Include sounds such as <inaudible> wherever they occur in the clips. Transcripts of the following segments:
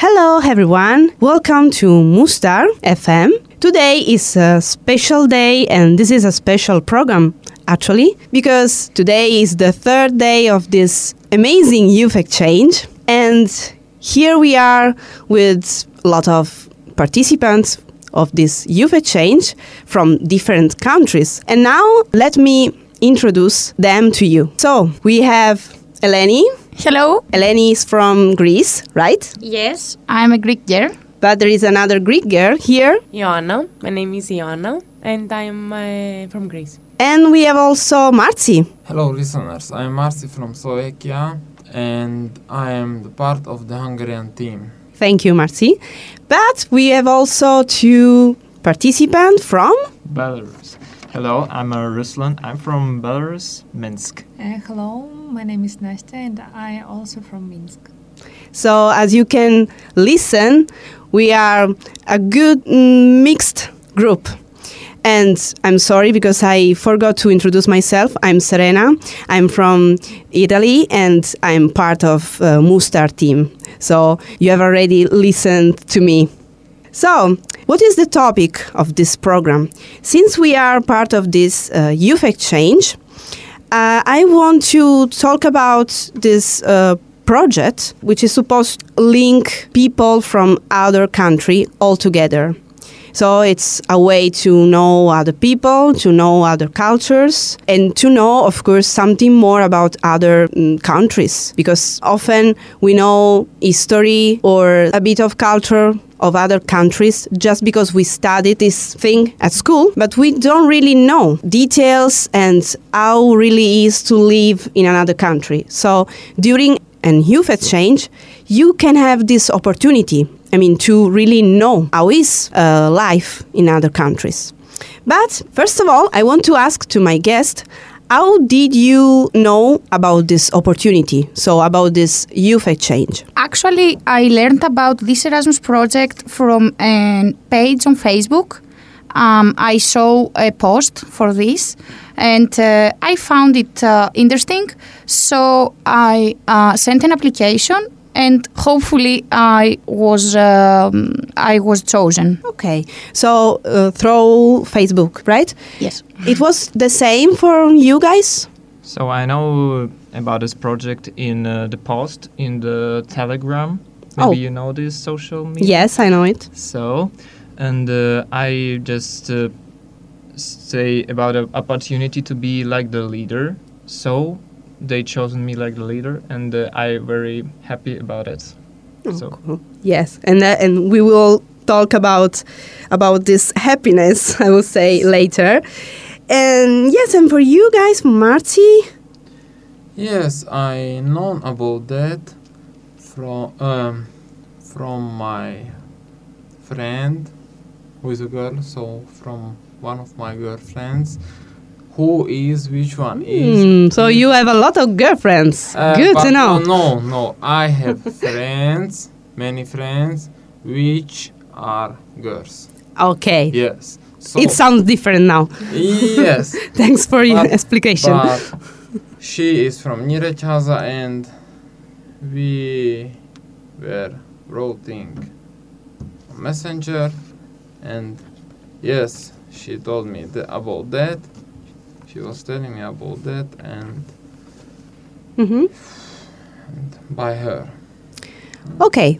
Hello, everyone. Welcome to Mustar FM. Today is a special day, and this is a special program, actually, because today is the third day of this amazing youth exchange. And here we are with a lot of participants of this youth exchange from different countries. And now let me introduce them to you. So we have Eleni. Hello. Eleni is from Greece, right? Yes, I'm a Greek girl. But there is another Greek girl here. Ioanna. My name is Ioanna, and I'm uh, from Greece. And we have also Marci. Hello, listeners. I'm Marci from Slovakia, and I am the part of the Hungarian team. Thank you, Marci. But we have also two participants from Belarus. Hello, I'm uh, Ruslan. I'm from Belarus, Minsk. Uh, hello, my name is Nastya and I also from Minsk. So, as you can listen, we are a good mm, mixed group. And I'm sorry because I forgot to introduce myself. I'm Serena. I'm from Italy and I'm part of uh, Mustar team. So you have already listened to me. So, what is the topic of this program? Since we are part of this uh, youth exchange, uh, I want to talk about this uh, project, which is supposed to link people from other country all together. So it's a way to know other people, to know other cultures, and to know, of course, something more about other mm, countries. Because often we know history or a bit of culture of other countries just because we studied this thing at school, but we don't really know details and how really is to live in another country. So during an youth exchange, you can have this opportunity. I mean, to really know how is uh, life in other countries. But first of all, I want to ask to my guest, how did you know about this opportunity? So about this youth exchange? Actually, I learned about this Erasmus project from a page on Facebook. Um, I saw a post for this and uh, I found it uh, interesting. So I uh, sent an application and hopefully I was um, I was chosen. Okay, so uh, through Facebook, right? Yes. It was the same for you guys. So I know about this project in uh, the post in the Telegram. Maybe Oh. you know this social media. Yes, I know it. So, and uh, I just uh, say about an opportunity to be like the leader. So they chosen me like the leader, and uh, I very happy about it. So Yes, and uh, and we will talk about about this happiness. <laughs> I will say later. And yes, and for you guys, Marty. Yes, I known about that from um, from my friend who is a girl. So from one of my girlfriends, who is which one is. Hmm, so you have a lot of girlfriends. Uh, Good to know. No, no, no. I have <laughs> friends, many friends, which are girls. Okay. Yes. So It sounds different now. yes. <laughs> Thanks for your But- explication. But she is from Nyíregyháza and we were writing messenger and yes, she told me th- about that. She was telling me about that and, hmm and by her. Okay.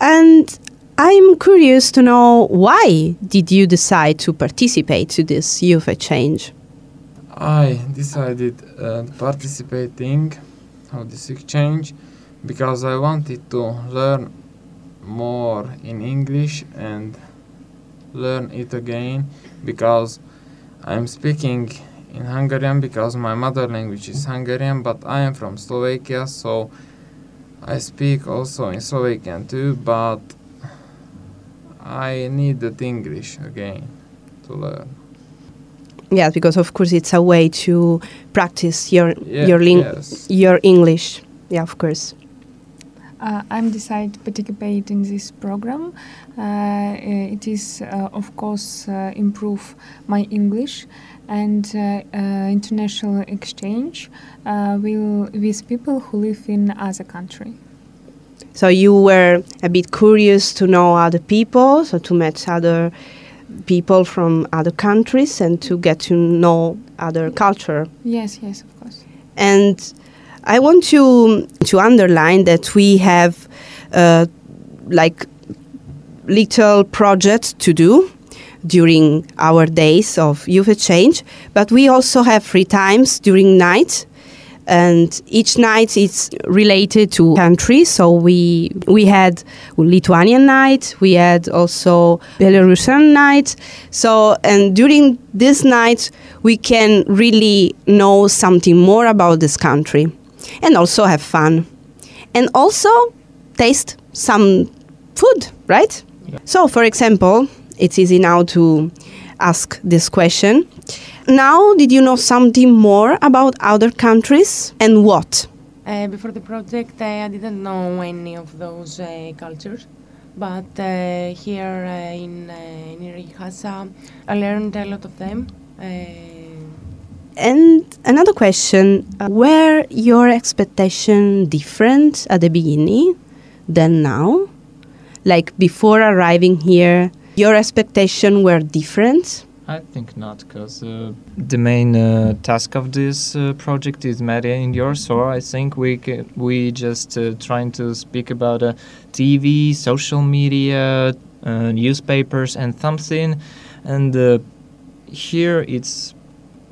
And I'm curious to know why did you decide to participate to this youth exchange? I decided uh, participating of this exchange because I wanted to learn more in English and learn it again because I'm speaking in Hungarian because my mother language is Hungarian but I am from Slovakia so I speak also in Slovakian too but I need that English again to learn. Yes, because of course it's a way to practice your Yeah, your ling- yes. your English. Yeah, of course. Uh, I'm decided to participate in this program. Uh, it is, uh, of course, uh, improve my English and uh, uh, international exchange uh, will, with people who live in other country. So you were a bit curious to know other people, so to meet other people from other countries and to get to know other culture. Yes, yes, of course. And I want to to underline that we have uh, like little projects to do during our days of youth exchange, but we also have free times during night. And each night is related to country. So we we had Lithuanian night, we had also Belarusian night. So and during this night we can really know something more about this country, and also have fun, and also taste some food, right? So, for example, it's easy now to ask this question. Now, did you know something more about other countries and what? Uh, before the project, uh, I didn't know any of those uh, cultures, but uh, here uh, in uh, in Nyíregyháza, I learned a lot of them. And another question uh, were your expectation different at the beginning than now? Like before arriving here, your expectation were different? I think not, because uh, the main uh, task of this uh, project is media in your so I think we we just uh, trying to speak about uh, TV, social media, uh, newspapers, and something, and here it's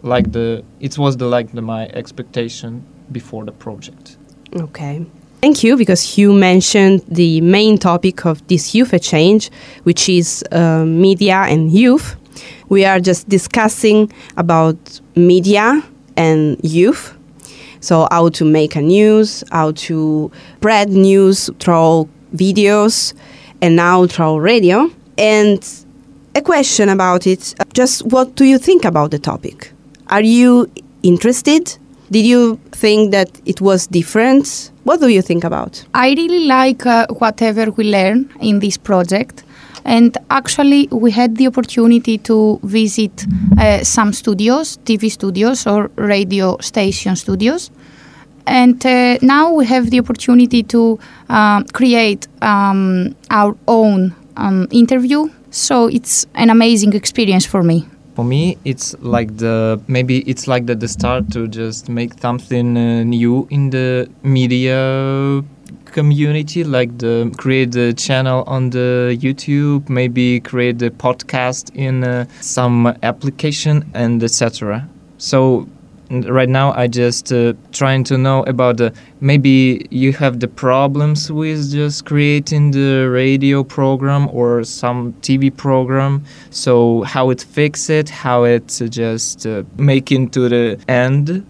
like the it was the like the, my expectation before the project. Okay. Thank you, because you mentioned the main topic of this youth exchange, which is uh, media and youth. We are just discussing about media and youth. So, how to make a news, how to spread news through videos, and now through radio. And a question about it just what do you think about the topic? Are you interested? Did you think that it was different? What do you think about? I really like uh, whatever we learn in this project. And actually, we had the opportunity to visit uh, some studios, TV studios or radio station studios. And uh, now we have the opportunity to um, create um, our own um, interview. So it's an amazing experience for me. For me, it's like the maybe it's like the, the start to just make something uh, new in the media community, like the create the channel on the YouTube, maybe create the podcast in uh, some application and etc. So right now I just uh, trying to know about maybe you have the problems with just creating the radio program or some TV program. So how it fix it how it just uh, into the end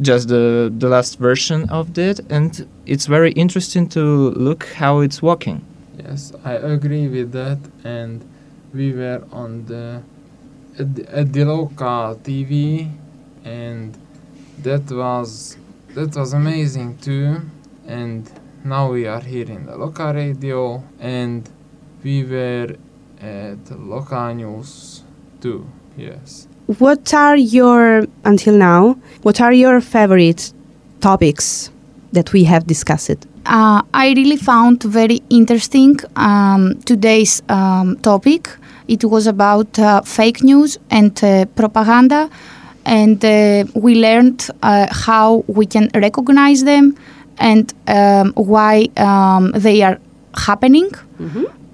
just the the last version of it. And it's very interesting to look how it's working. Yes, I agree with that, and we were on the, at the local TV, and that was that was amazing too. And now we are here in the local radio, and we were at local news too. Yes. What are your, until now, what are your favorite topics that we have discussed? Uh, I really found very interesting um, today's um, topic. It was about uh, fake news and uh, propaganda, and uh, we learned uh, how we can recognize them and um, why um, they are happening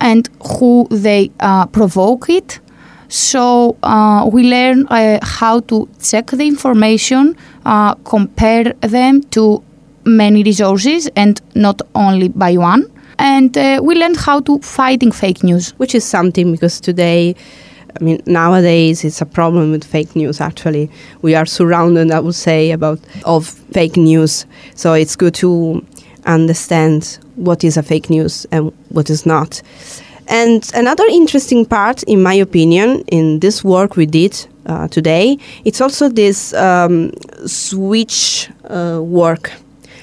and who they uh, provoke it. So uh, we learn uh, how to check the information, uh, compare them to many resources and not only by one. And uh, we learned how to fighting fake news. Which is something because today, I mean, nowadays it's a problem with fake news. Actually, we are surrounded, I would say, about of fake news. So it's good to understand what is a fake news and what is not. And another interesting part, in my opinion, in this work we did uh, today, it's also this um, switch uh, work.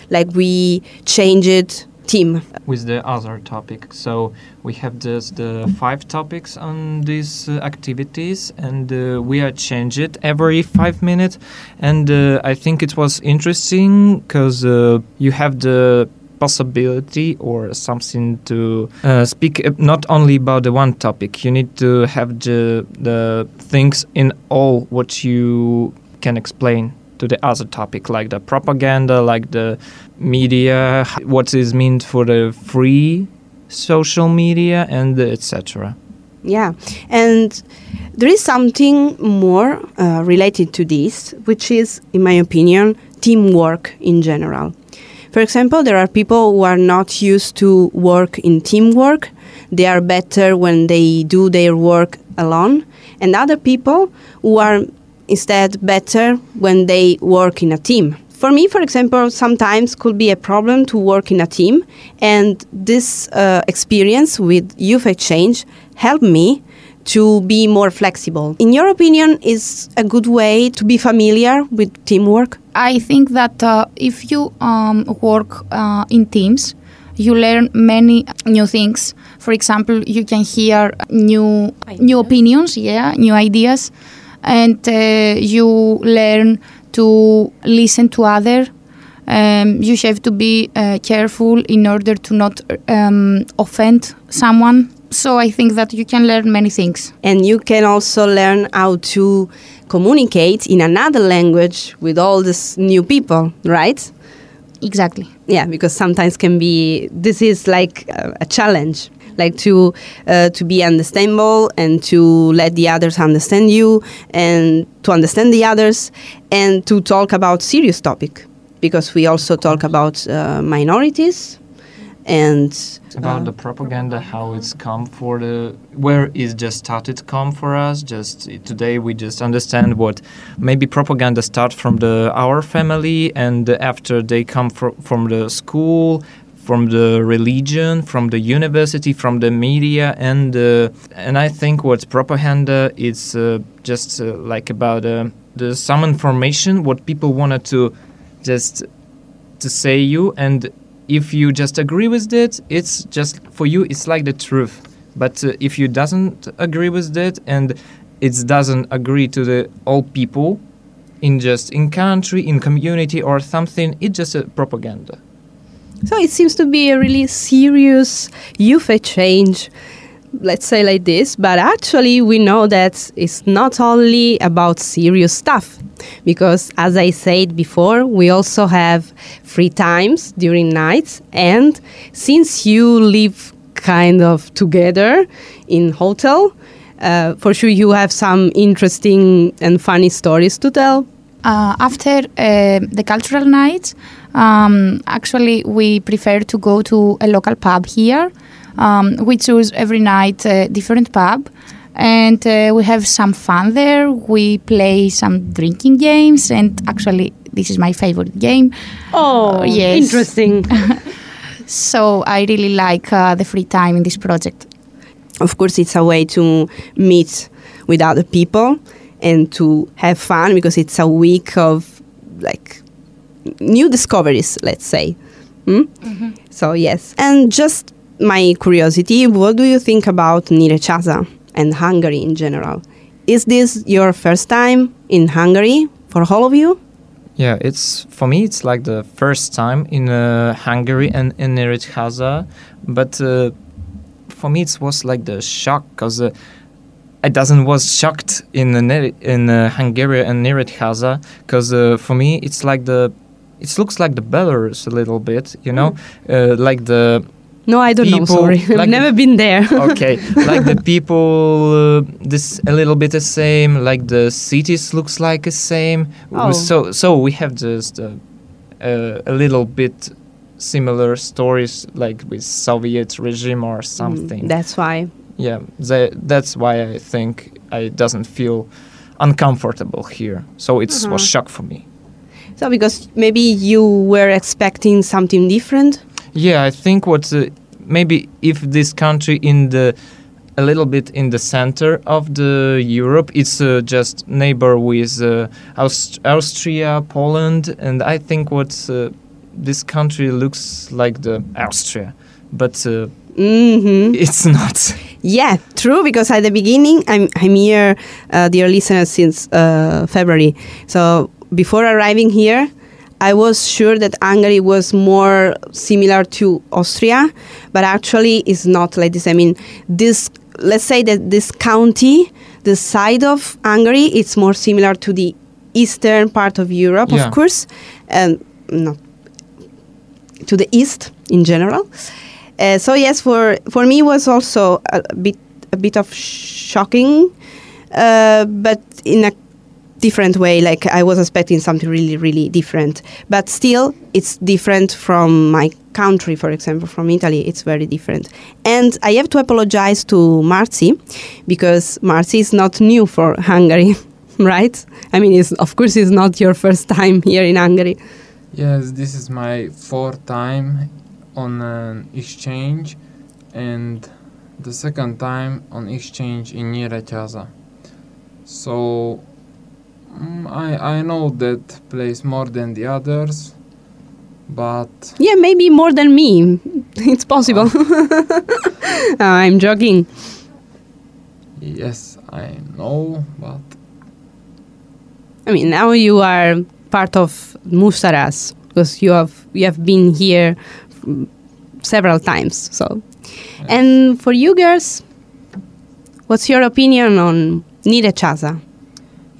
Like we changed team. with the other topic. So we have this, the five topics on these uh, activities, and uh, we are change it every five minutes. And uh, I think it was interesting because uh, you have the possibility or something to uh, speak not only about the one topic. You need to have the the things in all what you can explain to the other topic, like the propaganda, like the media, what is meant for the free social media, and etc. Yeah, and there is something more uh, related to this, which is, in my opinion, teamwork in general. For example, there are people who are not used to work in teamwork. They are better when they do their work alone, and other people who are instead better when they work in a team. For me, for example, sometimes could be a problem to work in a team, and this uh, experience with youth exchange helped me to be more flexible. In your opinion, is a good way to be familiar with teamwork? I think that uh, if you um, work uh, in teams, you learn many new things. For example, you can hear new new opinions, yeah, new ideas, and uh, you learn to listen to other. Um, you have to be uh, careful in order to not um, offend someone. So I think that you can learn many things. And you can also learn how to communicate in another language with all these new people, right? Exactly. Yeah, because sometimes can be this is like a, a challenge, like to uh, to be understandable and to let the others understand you and to understand the others and to talk about serious topic. Because we also talk about uh, minorities and about uh, the propaganda how it's come for the where it just started to come for us. Just today we just understand what maybe propaganda start from the our family and after they come fro- from the school from the religion from the university from the media and uh, and i think what propaganda is uh, just uh, like about uh, the some information what people wanted to just to say you and if you just agree with it it's just for you it's like the truth. But uh, if you doesn't agree with it and it doesn't agree to the all people in just in country in community or something it's just a propaganda So it seems to be a really serious youth change, let's say like this. But actually, we know that it's not only about serious stuff, because as I said before, we also have free times during nights. And since you live kind of together in hotel, uh, for sure you have some interesting and funny stories to tell. Uh, after uh, the cultural nights, um, actually, we prefer to go to a local pub here. Um, we choose every night a different pub, and uh, we have some fun there. We play some drinking games, and actually, this is my favorite game. Oh, yes. interesting. <laughs> So I really like uh, the free time in this project. of course it's a way to meet with other people and to have fun because it's a week of like new discoveries let's say Hmm? so yes and just my curiosity what do you think about Nyíregyháza and Hungary in general is this your first time in Hungary for all of you Yeah, it's for me. It's like the first time in uh, Hungary and in Nyíregyháza, but uh, for me it was like the shock because uh, I doesn't was shocked in the in uh, Hungary and Nyíregyháza because uh, for me it's like the it looks like the Belarus a little bit, you know, uh, like the no I don't know People sorry. <laughs> I've never been there. <laughs> Okay like the <laughs> people uh, this a little bit the same like the cities looks like the same. Oh. so so we have just uh, uh, a little bit similar stories like with soviet regime or something. Mm, that's why. Yeah the, that's why i think i doesn't feel uncomfortable here so it Uh-huh. was shock for me so because maybe you were expecting something different Yeah, I think what uh, maybe if this country in the a little bit in the center of the Europe, it's uh, just neighbor with uh, Aust- Austria, Poland, and I think what uh, this country looks like the Austria, but uh, hmm it's <laughs> not. Yeah, true. Because at the beginning, I'm I'm here, uh, dear listeners, since uh, February. So before arriving here, I was sure that Hungary was more similar to Austria, but actually it's not like this. I mean, this let's say that this county, the side of Hungary, it's more similar to the eastern part of Europe, Yeah. of course, and not to the east in general. Uh, so yes, for for me was also a, bit a bit of shocking, uh, but in a different way. Like I was expecting something really really different, but still it's different from my country, for example, from Italy. It's very different, and I have to apologize to Marci because Marci is not new for <laughs> Hungary. Right? I mean, of course, it's not your first time <laughs> here in Hungary. Yes, this is my fourth time on an exchange and the second time on exchange in Nyíregyháza. So mm, I I know that place more than the others, but Yeah, maybe more than me. <laughs> It's possible. Uh, <laughs> I'm joking. yes, I know, but I mean, now you are part of Musaras because you have you have been here several times. So, and for you girls, what's your opinion on Nyíregyháza?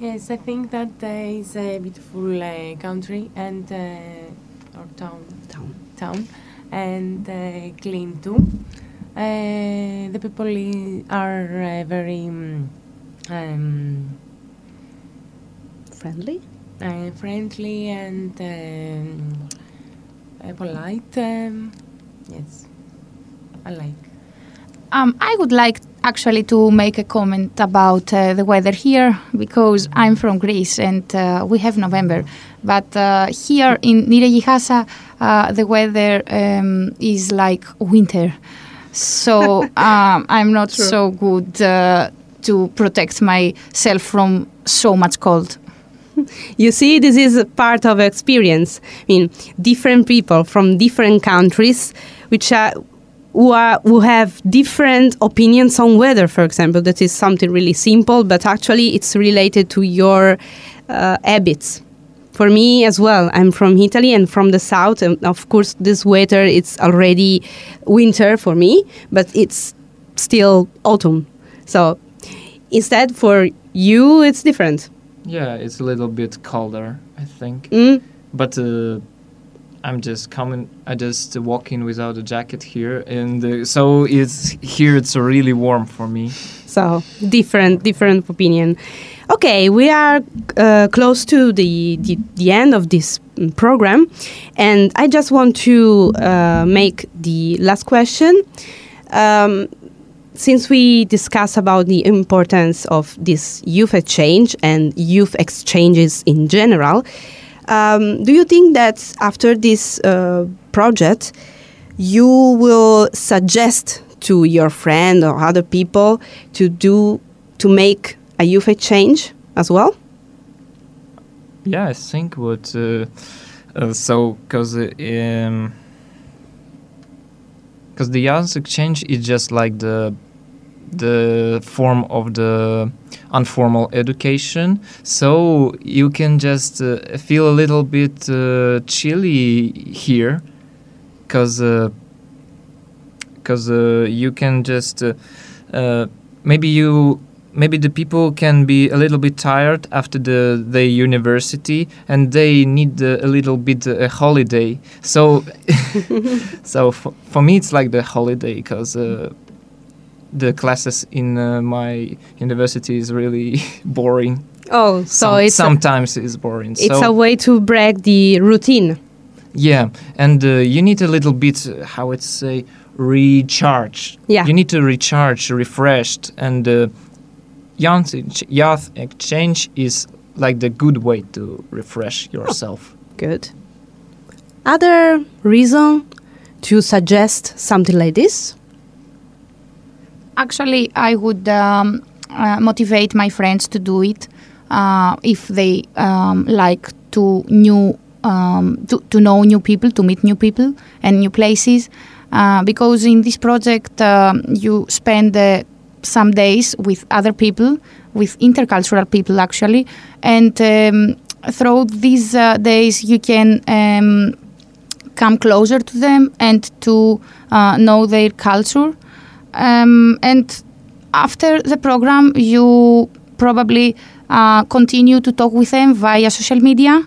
Yes, I think that uh, is a beautiful uh, country and uh, or town, Town. town, and uh, clean too. Uh, the people are uh, very mm, um, Friendly. uh, friendly and um, uh, polite. Um, yes, I like. Um, I would like actually to make a comment about uh, the weather here because I'm from Greece and uh, we have November. But uh, here in Nyíregyháza, uh, the weather um, is like winter. So <laughs> um, I'm not so good uh, to protect myself from so much cold. <laughs> You see, this is a part of experience. I mean, different people from different countries, which are who are who have different opinions on weather. For example, that is something really simple, but actually it's related to your uh, habits. For me as well, I'm from Italy and from the south, and of course, this weather it's already winter for me, but it's still autumn. So instead, for you, it's different. Yeah, it's a little bit colder, I think. Mm? But uh, I'm just coming. I just walk in without a jacket here, and uh, so it's here. It's really warm for me. So different, different opinion. Okay, we are uh, close to the, the the end of this mm, program, and I just want to uh, make the last question. Um, since we discuss about the importance of this youth exchange and youth exchanges in general, um, do you think that after this uh, project, you will suggest to your friend or other people to do to make a youth exchange as well? Yeah, I think what. Uh, uh, so, because um, because the youth exchange is just like the the form of the informal education. So you can just uh, feel a little bit uh, chilly here because because uh, you can just uh, uh, maybe you maybe the people can be a little bit tired after the the university and they need uh, a little bit uh, a holiday. So <laughs> so for, for me it's like the holiday because uh, the classes in uh, my university is really <laughs> boring Oh, so Some- it's a, sometimes it's boring it's so a way to break the routine. yeah and uh, you need a little bit uh, how it's say recharge Yeah. you need to recharge refreshed and uh, youth youth exchange is like the good way to refresh yourself Good. Other reason to suggest something like this? Actually, I would um, uh, motivate my friends to do it uh, if they um, like to new um, to, to know new people, to meet new people and new places. Uh, because in this project, um, you spend uh, some days with other people, with intercultural people actually, and um, through these uh, days you can um, come closer to them and to uh, know their culture. Um, and after the program, you probably uh, continue to talk with them via social media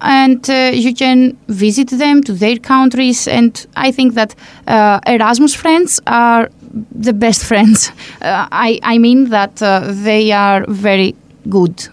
and uh, you can visit them to their countries and i think that uh, erasmus friends are the best friends. <laughs> Uh, I, I mean that uh, they are very good.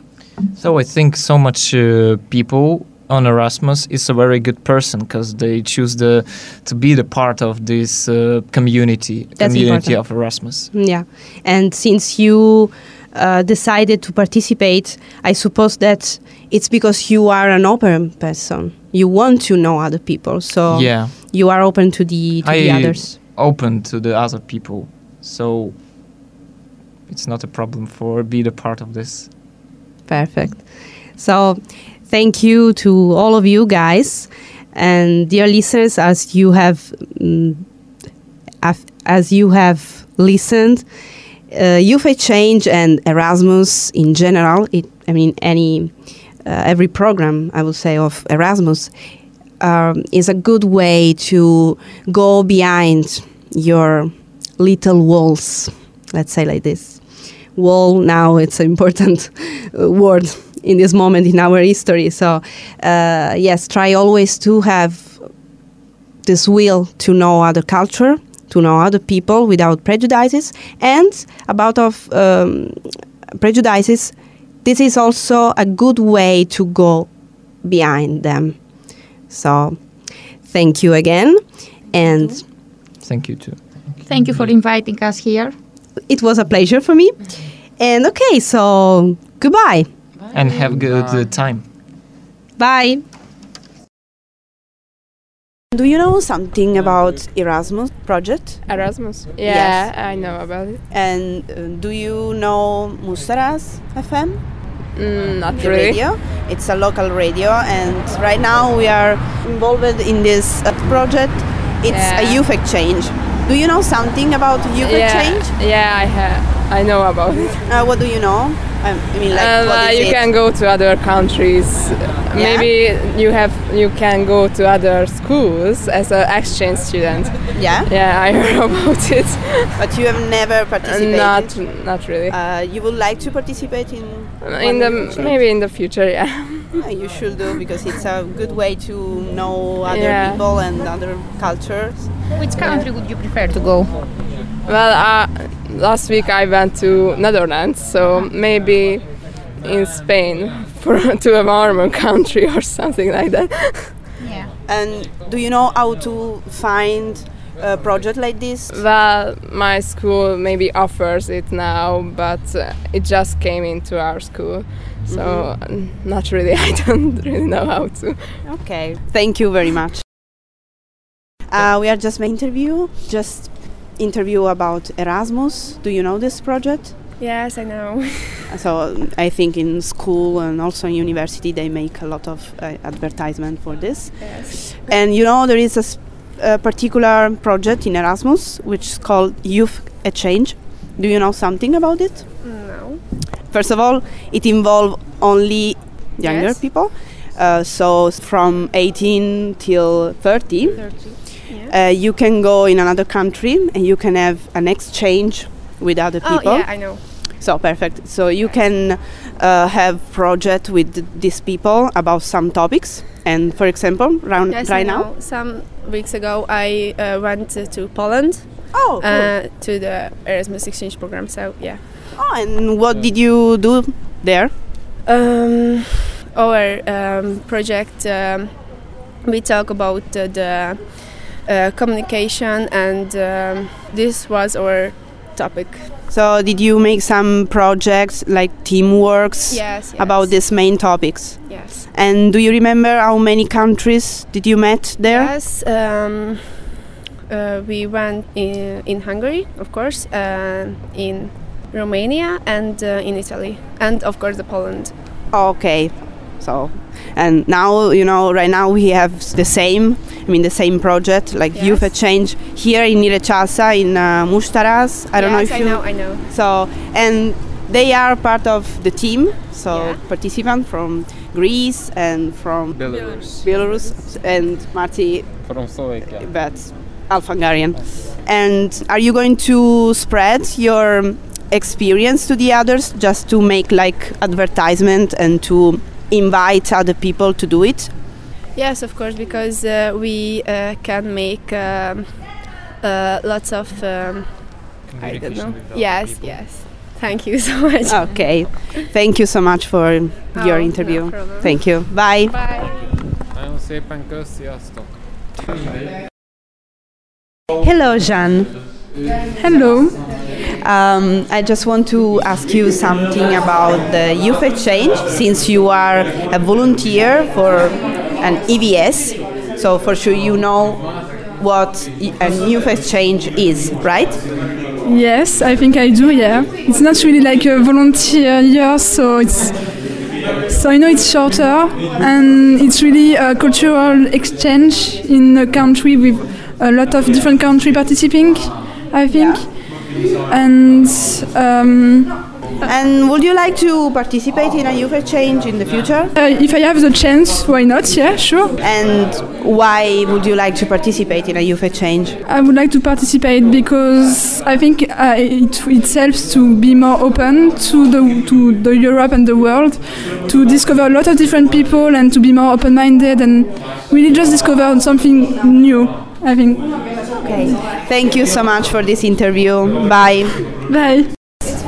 So I think so much uh, people on Erasmus is a very good person because they choose the to be the part of this uh, community That's community important. of Erasmus. Yeah, and since you uh, decided to participate, I suppose that it's because you are an open person. You want to know other people, so yeah, you are open to the to the others. open to the other people, so it's not a problem for be the part of this. Perfect. So, thank you to all of you guys, and dear listeners, as you have mm, as you have listened, uh, exchange and Erasmus in general. It, I mean, any uh, every program I would say of Erasmus um, is a good way to go behind your little walls. Let's say like this. Wall now it's an important <laughs> word in this moment in our history. So uh, yes, try always to have this will to know other culture, to know other people without prejudices, and about of um, prejudices. This is also a good way to go behind them. So, thank you again, and Thank you too. thank you for inviting us here it was a pleasure for me. And okay, so goodbye. And have good uh, time. Bye. Do you know something about Erasmus project? Erasmus? Yeah, Yes. I know about it. And uh, do you know Mustaras FM? Mm, not The really. radio. It's a local radio, and right now we are involved in this uh, project. It's a Yeah. youth exchange. Do you know something about youth yeah, exchange? yeah, I have. I know about it. Uh, what do you know? I mean, like, Um, what uh, you it? can go to other countries. Maybe you have you can go to other schools as an exchange student. Yeah, Yeah, I heard <laughs> about it. but you have never participated. not not really. Uh, you would like to participate in in the youth exchange? maybe in the future, yeah. Yeah, you should do because it's a good way to know other Yeah. people and other cultures. which country would you prefer to go Well, uh, last week I went to Netherlands, so maybe in Spain for <laughs> to a warmer country or something like that. <laughs> yeah And do you know how to find a project like this? Well, my school maybe offers it now, but uh, it just came into our school, so uh, not really. <laughs> I don't really know how to. Okay, thank you very much. Uh, we are just making interview, just interview about Erasmus. Do you know this project? Yes, I know. <laughs> So I think in school and also in university they make a lot of uh, advertisement for this. yes. And you know there is a particular project in Erasmus which is called Youth Exchange. Do you know something about it? No. First of all, it involves only younger Yes. people. Uh, so from 18 till 30, 30. Yeah. uh, you can go in another country and you can have an exchange with other people. oh, people. yeah, I know. So perfect. So you can uh, have project with these people about some topics. And for example, round, Yes, right now. Some weeks ago, I uh, went to, to Poland Oh, cool. uh, to the Erasmus exchange program. So yeah. oh, and what did you do there? Um, our um, project, um, we talk about uh, the uh, communication, and um, this was our topic. So did you make some projects like teamworks Yes. yes. about these main topics? Yes. And do you remember how many countries did you met there? Yes. Um, uh, we went in, in Hungary, of course, uh, in Romania, and uh, in Italy, and of course the Poland. Okay. So, and now you know, right now we have the same. I mean, the same project like Youth Yes. Exchange here in Nyíregyháza in uh, Mustaras. I don't know yes, if I you know. I know. So, and they are part of the team, so Yeah. participant from Greece and from Belarus. Belarus, and Marty, From Slovakia. but half Hungarian. And are you going to spread your experience to the others just to make like advertisement and to invite other people to do it? Yes, of course, because uh, we uh, can make um, uh, lots of. Um, I don't know. Yes, yes. Thank you <laughs> so much. Okay. Thank you so much for your Oh, interview. no. Thank you. Bye. Bye. Nagyon szépen! Hello, Jean. Hello. Um, I just want to ask you something about the youth exchange since you are a volunteer for an EVS. So, for sure, you know what a youth exchange is, right? Yes, I think I do. Yeah, it's not really like a volunteer year, so it's so I know it's shorter and it's really a cultural exchange in a country with a lot of different country participating. I think, and um, And would you like to participate in a youth exchange in the future? uh, if I have the chance, why not? Yeah, sure. And why would you like to participate in a youth exchange? I would like to participate because I think uh, it, it helps to be more open to the to the Europe and the world, to discover a lot of different people and to be more open-minded and really just discover something new. I think. Okay. Thank you so much for this interview. Bye. Bye.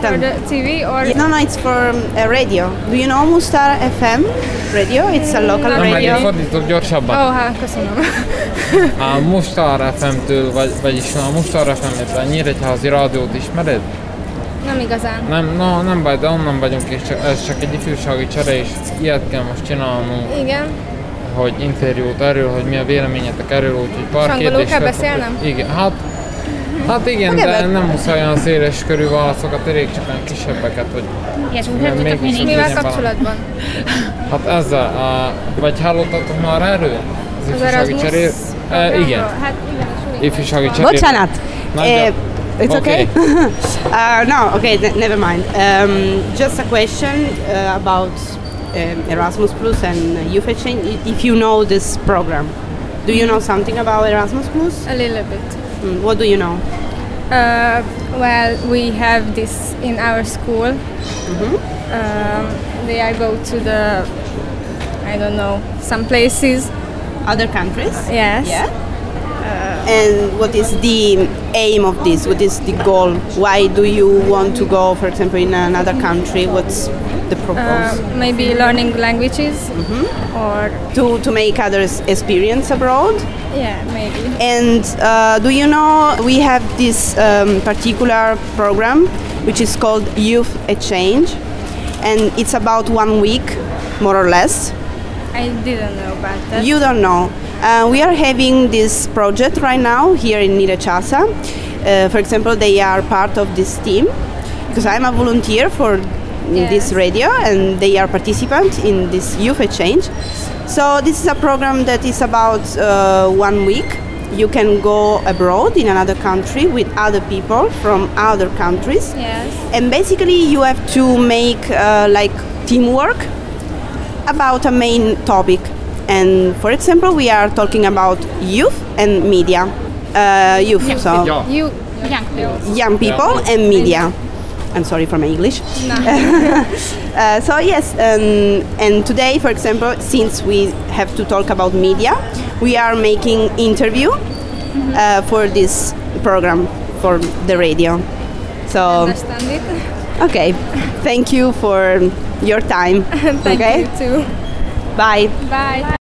Done. TV or No, no, it's for um, a radio. Do you know Mustar FM radio? It's a local Nem, radio. egy fordítok gyorsabban. Ó, hát köszönöm. A Mustar FM-től, vagy, vagyis a Mustar FM, illetve a Nyíregyházi rádiót ismered? Nem igazán. Nem, no, nem baj, de onnan vagyunk, és csak, ez csak egy ifjúsági csere, és ilyet kell most csinálnunk, Igen. Hogy interjút erről, hogy mi a véleményetek erről, úgyhogy pár angolul kérdést kell beszélnem? Igen, hát, hát igen, Okay, de but- nem muszáj olyan széles körű válaszokat, elég csak olyan kisebbeket, hogy mert mégis Mivel kapcsolatban? Hát ezzel, a, vagy hallottatok már erről? Az Az ifjúsági cserér? E, igen, Hát igen, ifjúsági cserér. Bocsánat. Eh, it's okay. Okay. <laughs> uh, no, okay, ne- never mind. Um, just a question uh, about Erasmus Plus and uh, Youth Exchange. If you know this program, do you know something about Erasmus Plus? A little bit. Mm, what do you know? Uh, well, we have this in our school. Um, they are go to the, I don't know, some places. Other countries? Yes. Yeah. And what is the aim of this? What is the goal? Why do you want to go, for example, in another country? What's the purpose? Uh, maybe learning languages or to, to make others experience abroad? yeah, maybe. And uh, do you know we have this um, particular program which is called Youth Exchange, and it's about one week, more or less. I didn't know about that. You don't know. Uh, we are having this project right now here in Nyíregyháza. Uh, for example, they are part of this team because I'm a volunteer for this radio and they are participants in this youth exchange. So this is a program that is about uh, one week. You can go abroad in another country with other people from other countries yes. and basically you have to make uh, like teamwork about a main topic and for example we are talking about youth and media uh, youth so Ja. You young people. young people and media i'm sorry for my english No. <laughs> uh, so yes um, and today for example since we have to talk about media we are making interview uh, for this program for the radio so Understand it? Okay. Thank you for your time. <laughs> Thank okay. you too. Bye. Bye.